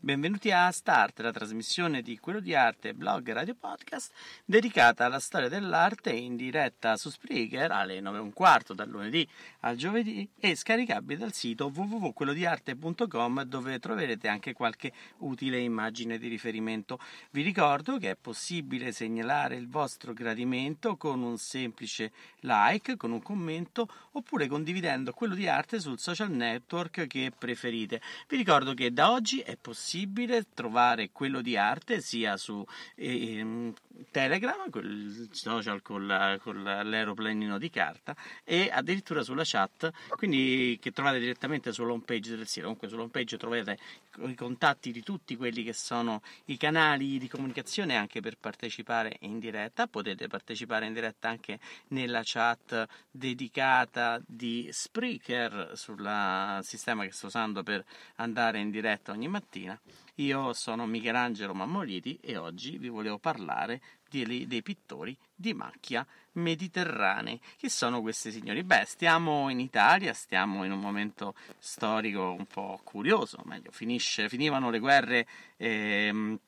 Benvenuti a Start, la trasmissione di Quello di Arte, blog e radio podcast dedicata alla storia dell'arte in diretta su Spreaker alle 9 e un quarto dal lunedì al giovedì e scaricabile dal sito www.quellodiarte.com dove troverete anche qualche utile immagine di riferimento. Vi ricordo che è possibile segnalare il vostro gradimento con un semplice like, con un commento oppure condividendo quello di arte sul social network che preferite. Vi ricordo che da oggi è possibile possibile trovare quello di arte sia su eh, Telegram, quel social con l'aeroplanino di carta, e addirittura sulla chat, quindi che trovate direttamente sull'home page del sito. Comunque sull'home page trovate i contatti di tutti quelli che sono i canali di comunicazione anche per partecipare in diretta. Potete partecipare in diretta anche nella chat dedicata di Spreaker sul sistema che sto usando per andare in diretta ogni mattina. Io sono Michelangelo Mammoliti e oggi vi volevo parlare di, dei pittori di macchia mediterranei. Chi sono questi signori? Beh, stiamo in Italia, stiamo in un momento storico un po' curioso, meglio, finisce, finivano le guerre. Ehm,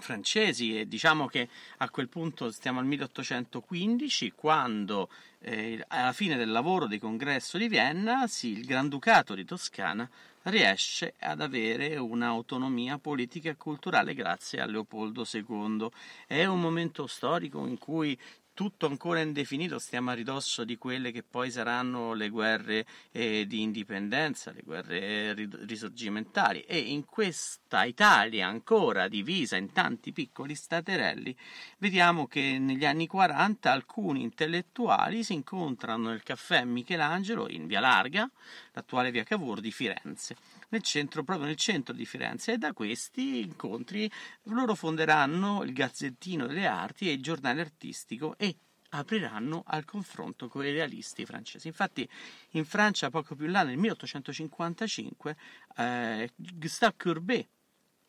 francesi e diciamo che a quel punto stiamo al 1815 quando eh, alla fine del lavoro del congresso di Vienna sì, il Granducato di Toscana riesce ad avere un'autonomia politica e culturale grazie a Leopoldo II. È un momento storico in cui tutto ancora indefinito, stiamo a ridosso di quelle che poi saranno le guerre eh, di indipendenza, le guerre risorgimentali. E in questa Italia ancora divisa in tanti piccoli staterelli, vediamo che negli anni 40 alcuni intellettuali si incontrano nel caffè Michelangelo in Via Larga, l'attuale Via Cavour di Firenze nel centro, proprio nel centro di Firenze e da questi incontri loro fonderanno il Gazzettino delle Arti e il giornale artistico e apriranno al confronto con i realisti francesi. Infatti in Francia poco più là nel 1855 eh, Gustave Courbet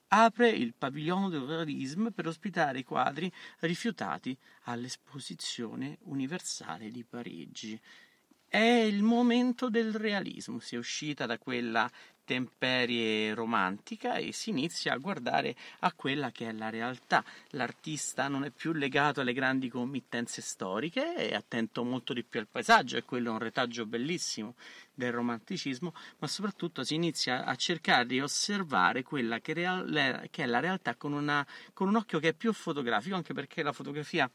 apre il pavillon del realisme per ospitare i quadri rifiutati all'esposizione universale di Parigi. È il momento del realismo, si è uscita da quella temperie romantica e si inizia a guardare a quella che è la realtà. L'artista non è più legato alle grandi committenze storiche, è attento molto di più al paesaggio, e quello è un retaggio bellissimo del romanticismo, ma soprattutto si inizia a cercare di osservare quella che, real- che è la realtà con, una, con un occhio che è più fotografico, anche perché la fotografia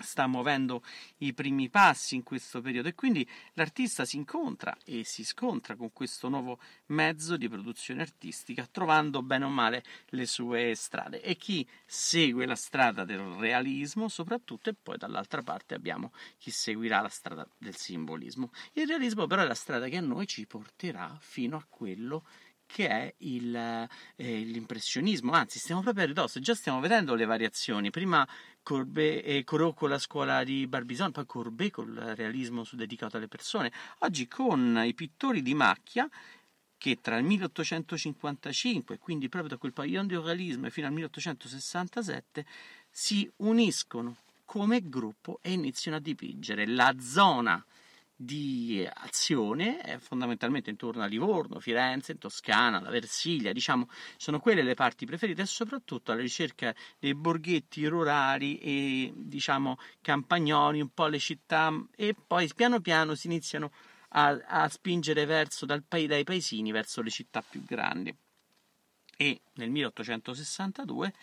sta muovendo i primi passi in questo periodo e quindi l'artista si incontra e si scontra con questo nuovo mezzo di produzione artistica trovando bene o male le sue strade. E chi segue la strada del realismo soprattutto e poi dall'altra parte abbiamo chi seguirà la strada del simbolismo. Il realismo però è la strada che a noi ci porterà fino a quello che è il, eh, l'impressionismo, anzi stiamo proprio a ridosso, già stiamo vedendo le variazioni, prima Courbet e Corot con la scuola di Barbizon, poi Courbet con il realismo dedicato alle persone, oggi con i pittori di macchia che tra il 1855, quindi proprio da quel pavillon di realismo fino al 1867, si uniscono come gruppo e iniziano a dipingere la zona di azione eh, fondamentalmente intorno a Livorno, Firenze, Toscana, la Versilia, diciamo, sono quelle le parti preferite e soprattutto alla ricerca dei borghetti rurali e diciamo campagnoli, un po' le città e poi piano piano si iniziano a, a spingere verso dal, dai paesini verso le città più grandi. E nel 1862,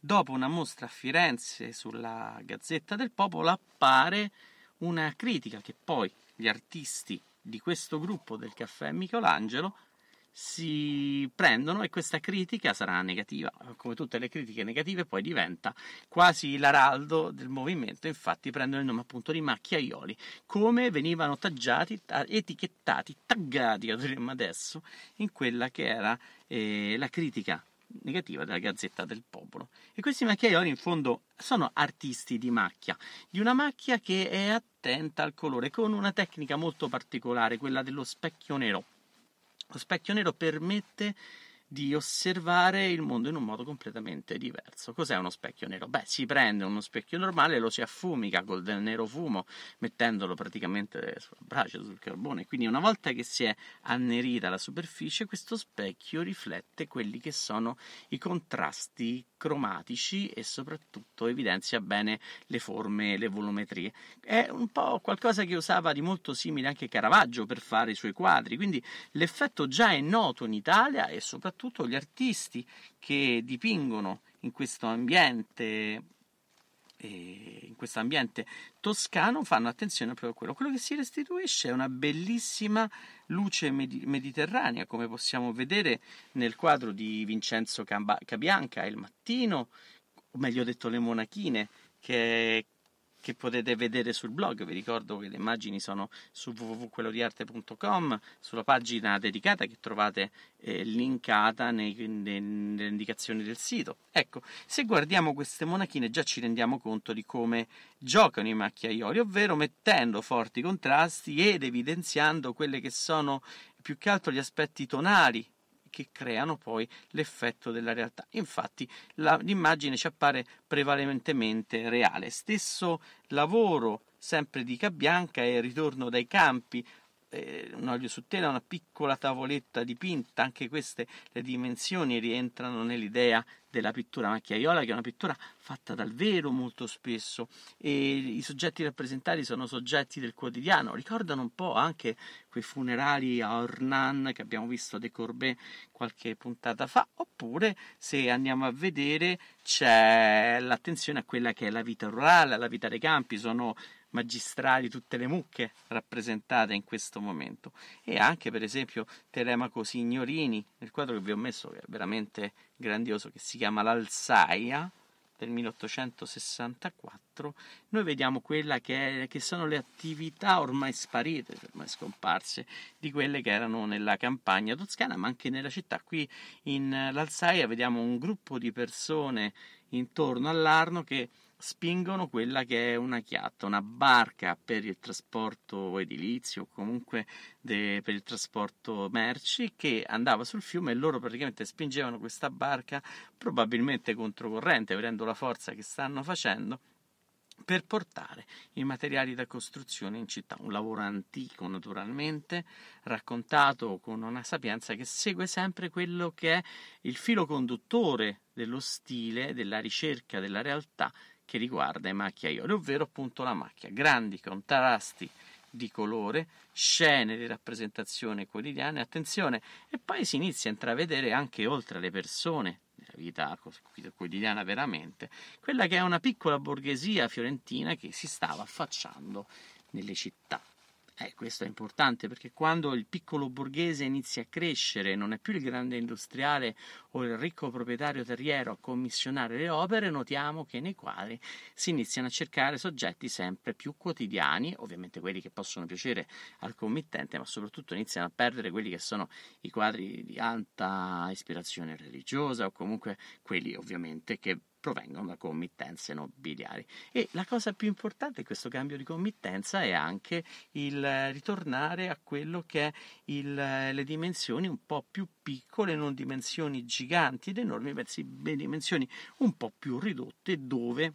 dopo una mostra a Firenze sulla Gazzetta del Popolo, appare una critica che poi gli artisti di questo gruppo del caffè Michelangelo si prendono e questa critica sarà negativa, come tutte le critiche negative poi diventa quasi l'araldo del movimento, infatti prendono il nome appunto di macchiaioli, come venivano taggiati, etichettati, taggati, diremmo adesso, in quella che era eh, la critica negativa della Gazzetta del Popolo. E questi macchiaioli in fondo sono artisti di macchia, di una macchia che è attenta al colore, con una tecnica molto particolare, quella dello specchio nero. Lo specchio nero permette di osservare il mondo in un modo completamente diverso. Cos'è uno specchio nero? Beh, si prende uno specchio normale lo si affumica col del nero fumo, mettendolo praticamente sulla brace, sul carbone. Quindi una volta che si è annerita la superficie, questo specchio riflette quelli che sono i contrasti cromatici e soprattutto evidenzia bene le forme le volumetrie. È un po' qualcosa che usava di molto simile anche Caravaggio per fare i suoi quadri, quindi l'effetto già è noto in Italia e soprattutto soprattutto gli artisti che dipingono in questo ambiente in questo ambiente toscano fanno attenzione proprio a quello. Quello che si restituisce è una bellissima luce med- mediterranea, come possiamo vedere nel quadro di Vincenzo Cabianca, Il mattino, o meglio detto Le monachine, che che potete vedere sul blog. Vi ricordo che le immagini sono su www.quellodiarte.com, sulla pagina dedicata che trovate eh, linkata nei, nei, nelle indicazioni del sito. Ecco, se guardiamo queste monachine già ci rendiamo conto di come giocano i macchiaioli, ovvero mettendo forti contrasti ed evidenziando quelle che sono più che altro gli aspetti tonali che creano poi l'effetto della realtà. Infatti la, l'immagine ci appare prevalentemente reale. Stesso lavoro sempre di Cabianca e ritorno dai campi eh, un olio su tela, una piccola tavoletta dipinta, anche queste le dimensioni rientrano nell'idea della pittura macchiaiola, che è una pittura fatta dal vero molto spesso, e i soggetti rappresentati sono soggetti del quotidiano, ricordano un po' anche quei funerali a Ornan che abbiamo visto De Corbet qualche puntata fa, oppure se andiamo a vedere c'è l'attenzione a quella che è la vita rurale, la vita dei campi, sono magistrali, tutte le mucche rappresentate in questo momento. E anche per esempio Telemaco Signorini nel quadro che vi ho messo che è veramente grandioso che si chiama L'Alsaia del 1864 noi vediamo quella che, è, che sono le attività ormai sparite, ormai scomparse di quelle che erano nella campagna toscana ma anche nella città. Qui in L'Alsaia vediamo un gruppo di persone intorno all'Arno che spingono quella che è una chiatta, una barca per il trasporto edilizio o comunque de, per il trasporto merci che andava sul fiume e loro praticamente spingevano questa barca probabilmente controcorrente, vedendo la forza che stanno facendo per portare i materiali da costruzione in città. Un lavoro antico, naturalmente, raccontato con una sapienza che segue sempre quello che è il filo conduttore dello stile, della ricerca della realtà che riguarda i macchiaioli, ovvero appunto la macchia, grandi contrasti di colore, scene di rappresentazione quotidiana, attenzione, e poi si inizia a intravedere anche oltre alle persone, nella vita quotidiana veramente, quella che è una piccola borghesia fiorentina che si stava affacciando nelle città. Eh, questo è importante perché quando il piccolo borghese inizia a crescere, non è più il grande industriale o il ricco proprietario terriero a commissionare le opere, notiamo che nei quadri si iniziano a cercare soggetti sempre più quotidiani, ovviamente quelli che possono piacere al committente, ma soprattutto iniziano a perdere quelli che sono i quadri di alta ispirazione religiosa o comunque quelli ovviamente che provengono da committenze nobiliari. E la cosa più importante di questo cambio di committenza è anche il ritornare a quello che è il, le dimensioni un po' più piccole, non dimensioni giganti ed enormi, bensì dimensioni un po' più ridotte dove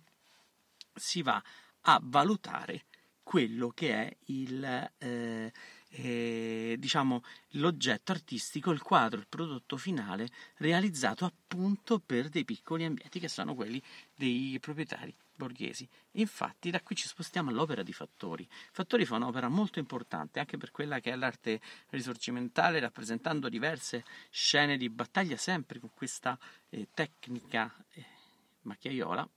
si va a valutare quello che è il, eh, eh, diciamo, l'oggetto artistico, il quadro, il prodotto finale realizzato appunto per dei piccoli ambienti che sono quelli dei proprietari borghesi. Infatti da qui ci spostiamo all'opera di Fattori. Fattori fa un'opera molto importante anche per quella che è l'arte risorgimentale, rappresentando diverse scene di battaglia sempre con questa eh, tecnica eh, macchiaiola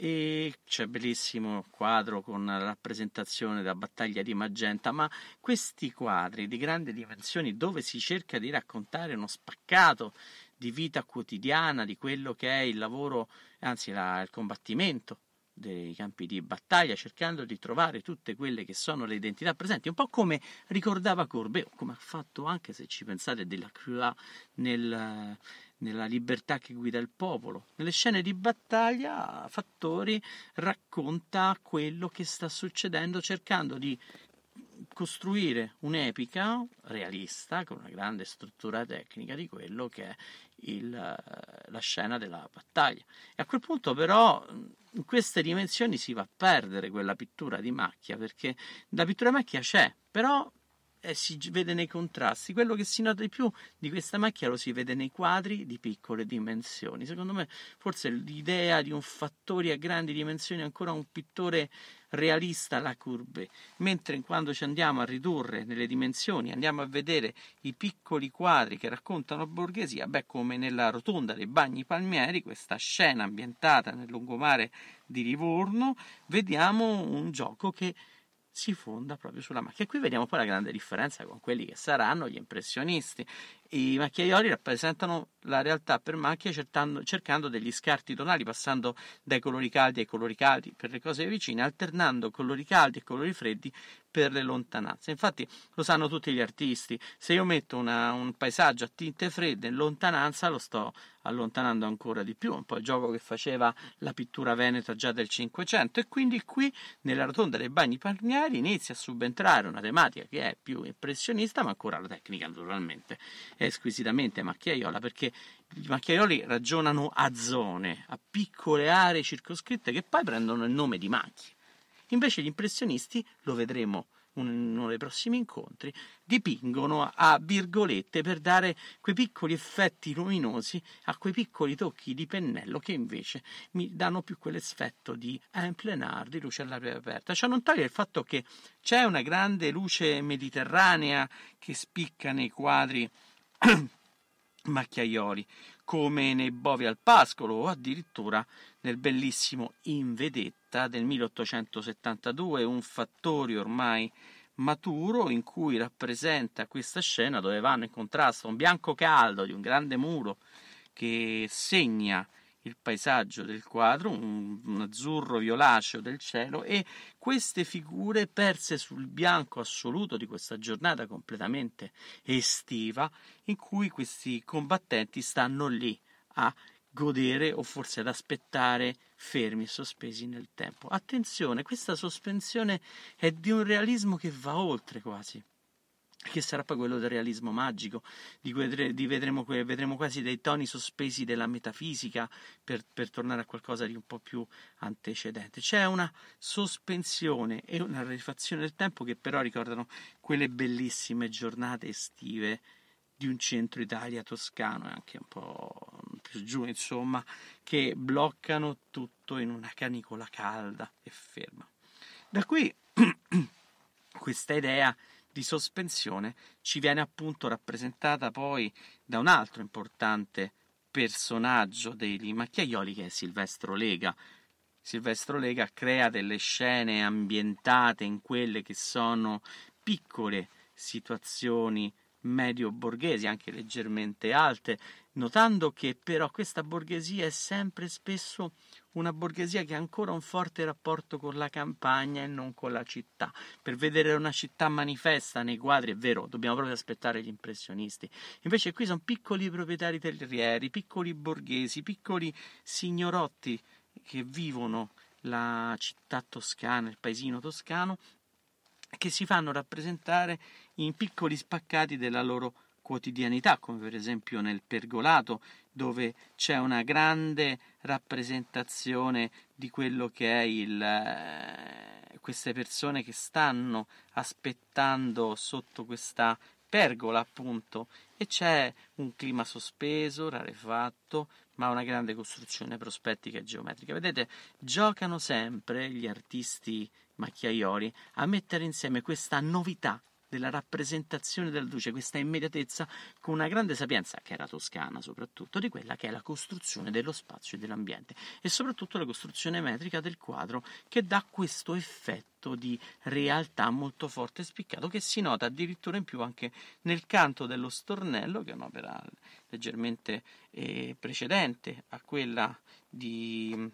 e c'è un bellissimo quadro con la rappresentazione della battaglia di Magenta, ma questi quadri di grandi dimensioni dove si cerca di raccontare uno spaccato di vita quotidiana, di quello che è il lavoro, anzi la, il combattimento dei campi di battaglia, cercando di trovare tutte quelle che sono le identità presenti, un po' come ricordava Courbet, come ha fatto anche, se ci pensate, della Croix nel, nella libertà che guida il popolo. Nelle scene di battaglia, Fattori racconta quello che sta succedendo, cercando di costruire un'epica realista con una grande struttura tecnica di quello che è il, la scena della battaglia. E a quel punto, però, in queste dimensioni si va a perdere quella pittura di macchia perché la pittura di macchia c'è, però eh, si vede nei contrasti. Quello che si nota di più di questa macchia lo si vede nei quadri di piccole dimensioni. Secondo me, forse l'idea di un fattore a grandi dimensioni è ancora un pittore realista la curve, mentre quando ci andiamo a ridurre nelle dimensioni, andiamo a vedere i piccoli quadri che raccontano borghesia, beh, come nella rotonda dei bagni palmieri, questa scena ambientata nel lungomare di Livorno, vediamo un gioco che si fonda proprio sulla macchia. E qui vediamo poi la grande differenza con quelli che saranno gli impressionisti. I macchiaioli rappresentano la realtà per macchia cercando, cercando degli scarti tonali, passando dai colori caldi ai colori caldi per le cose vicine, alternando colori caldi e colori freddi per le lontananze. Infatti lo sanno tutti gli artisti, se io metto una, un paesaggio a tinte fredde in lontananza lo sto allontanando ancora di più, un po' il gioco che faceva la pittura veneta già del Cinquecento. E quindi qui nella rotonda dei bagni palmieri inizia a subentrare una tematica che è più impressionista ma ancora la tecnica naturalmente è squisitamente macchiaiola perché i macchiaioli ragionano a zone, a piccole aree circoscritte che poi prendono il nome di macchie. Invece gli impressionisti, lo vedremo in uno dei prossimi incontri, dipingono a virgolette per dare quei piccoli effetti luminosi a quei piccoli tocchi di pennello che invece mi danno più quell'effetto di en plein air, di luce all'aria aperta. Ciò non toglie il fatto che c'è una grande luce mediterranea che spicca nei quadri macchiaioli, come nei Bovi al Pascolo o addirittura nel bellissimo In Vedetta del 1872, un fattorio ormai maturo in cui rappresenta questa scena dove vanno in contrasto un bianco caldo di un grande muro che segna il paesaggio del quadro, un, un, azzurro violaceo del cielo e queste figure perse sul bianco assoluto di questa giornata completamente estiva in cui questi combattenti stanno lì a godere o forse ad aspettare fermi e sospesi nel tempo. Attenzione, questa sospensione è di un realismo che va oltre quasi che sarà poi quello del realismo magico, di cui di vedremo, vedremo, quasi dei toni sospesi della metafisica per, per, tornare a qualcosa di un po' più antecedente. C'è una sospensione e una rarefazione del tempo che però ricordano quelle bellissime giornate estive di un centro Italia toscano e anche un po' più giù, insomma, che bloccano tutto in una canicola calda e ferma. Da qui questa idea di sospensione ci viene appunto rappresentata poi da un altro importante personaggio dei macchiaioli che è Silvestro Lega. Silvestro Lega crea delle scene ambientate in quelle che sono piccole situazioni medio borghesi, anche leggermente alte, notando che però questa borghesia è sempre spesso una borghesia che ha ancora un forte rapporto con la campagna e non con la città. Per vedere una città manifesta nei quadri, è vero, dobbiamo proprio aspettare gli impressionisti. Invece qui sono piccoli proprietari terrieri, piccoli borghesi, piccoli signorotti che vivono la città toscana, il paesino toscano, che si fanno rappresentare in piccoli spaccati della loro quotidianità, come per esempio nel pergolato, dove c'è una grande rappresentazione di quello che è il, eh, queste persone che stanno aspettando sotto questa pergola appunto e c'è un clima sospeso, rarefatto, ma una grande costruzione prospettica e geometrica. Vedete, giocano sempre gli artisti macchiaioli a mettere insieme questa novità della rappresentazione della luce, questa immediatezza, con una grande sapienza, che era toscana soprattutto, di quella che è la costruzione dello spazio e dell'ambiente e soprattutto la costruzione metrica del quadro che dà questo effetto di realtà molto forte e spiccato che si nota addirittura in più anche nel canto dello stornello, che è un'opera leggermente eh, precedente a quella di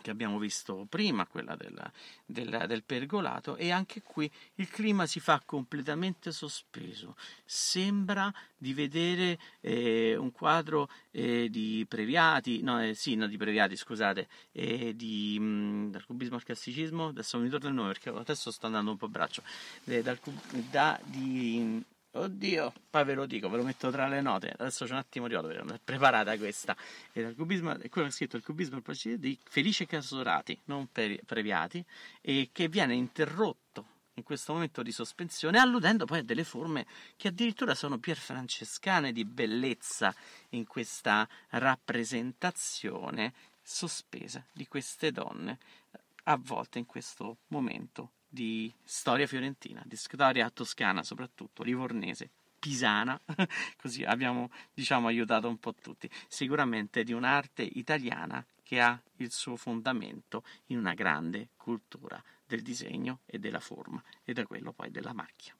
che abbiamo visto prima, quella del, del, del, pergolato, e anche qui il clima si fa completamente sospeso. Sembra di vedere eh, un quadro eh, di Previati, no, eh, sì, no, di Previati, scusate, eh, di, mh, mm, dal cubismo al classicismo, adesso mi ricordo il nome perché adesso sto andando un po' a braccio, eh, dal, da, di Oddio, poi ve lo dico, ve lo metto tra le note. Adesso c'è un attimo di oro, è preparata questa. E dal cubismo, è quello che è scritto il cubismo di Felice Casorati, non Previati, e che viene interrotto in questo momento di sospensione, alludendo poi a delle forme che addirittura sono pierfrancescane di bellezza in questa rappresentazione sospesa di queste donne avvolte in questo momento di storia fiorentina, di storia toscana soprattutto, livornese, pisana, così abbiamo diciamo aiutato un po' tutti, sicuramente di un'arte italiana che ha il suo fondamento in una grande cultura del disegno e della forma e da quello poi della macchia.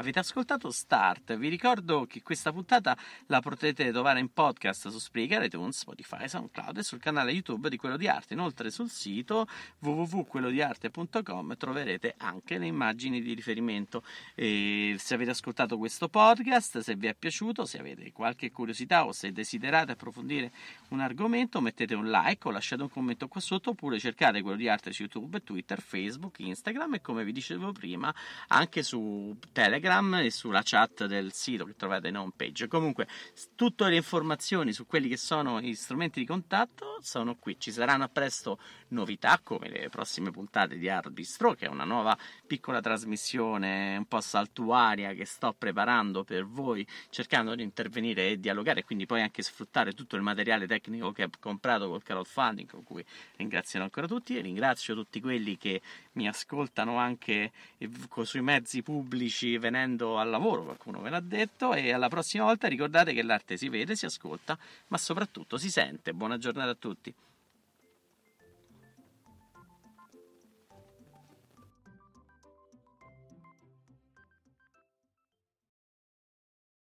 Avete ascoltato Start? Vi ricordo che questa puntata la potete trovare in podcast su Spreaker, iTunes, Spotify, SoundCloud e sul canale YouTube di Quello di Arte. Inoltre sul sito www.quellodiarte.com troverete anche le immagini di riferimento. E se avete ascoltato questo podcast, se vi è piaciuto, se avete qualche curiosità o se desiderate approfondire un argomento, mettete un like o lasciate un commento qua sotto oppure cercate Quello di Arte su YouTube, Twitter, Facebook, Instagram e come vi dicevo prima anche su Telegram Telegram e sulla chat del sito che trovate in home page. Comunque, tutte le informazioni su quelli che sono gli strumenti di contatto sono qui. Ci saranno presto novità come le prossime puntate di Art Bistro, che è una nuova piccola trasmissione un po' saltuaria che sto preparando per voi, cercando di intervenire e dialogare e quindi poi anche sfruttare tutto il materiale tecnico che ho comprato col crowdfunding, con cui ringrazio ancora tutti e ringrazio tutti quelli che mi ascoltano anche sui mezzi pubblici venendo al lavoro, qualcuno ve l'ha detto, e alla prossima volta ricordate che l'arte si vede, si ascolta, ma soprattutto si sente. Buona giornata a tutti.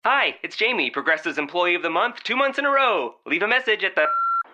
Hi, it's Jamie, Progressive's Employee of the Month, two months in a row. Leave a message at the.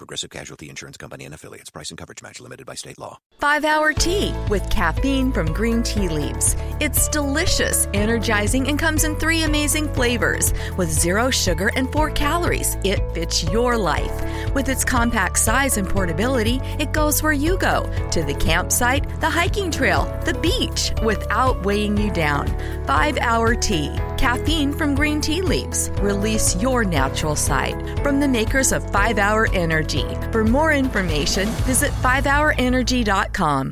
Progressive Casualty Insurance Company and affiliates. Price and coverage match limited by state law. Five hour tea with caffeine from green tea leaves. It's delicious, energizing, and comes in three amazing flavors. With zero sugar and four calories, it fits your life. With its compact size and portability, it goes where you go to the campsite, the hiking trail, the beach without weighing you down. Five hour tea. Caffeine from green tea leaves. Release your natural side from the makers of 5 Hour For more information, visit 5hourenergy.com.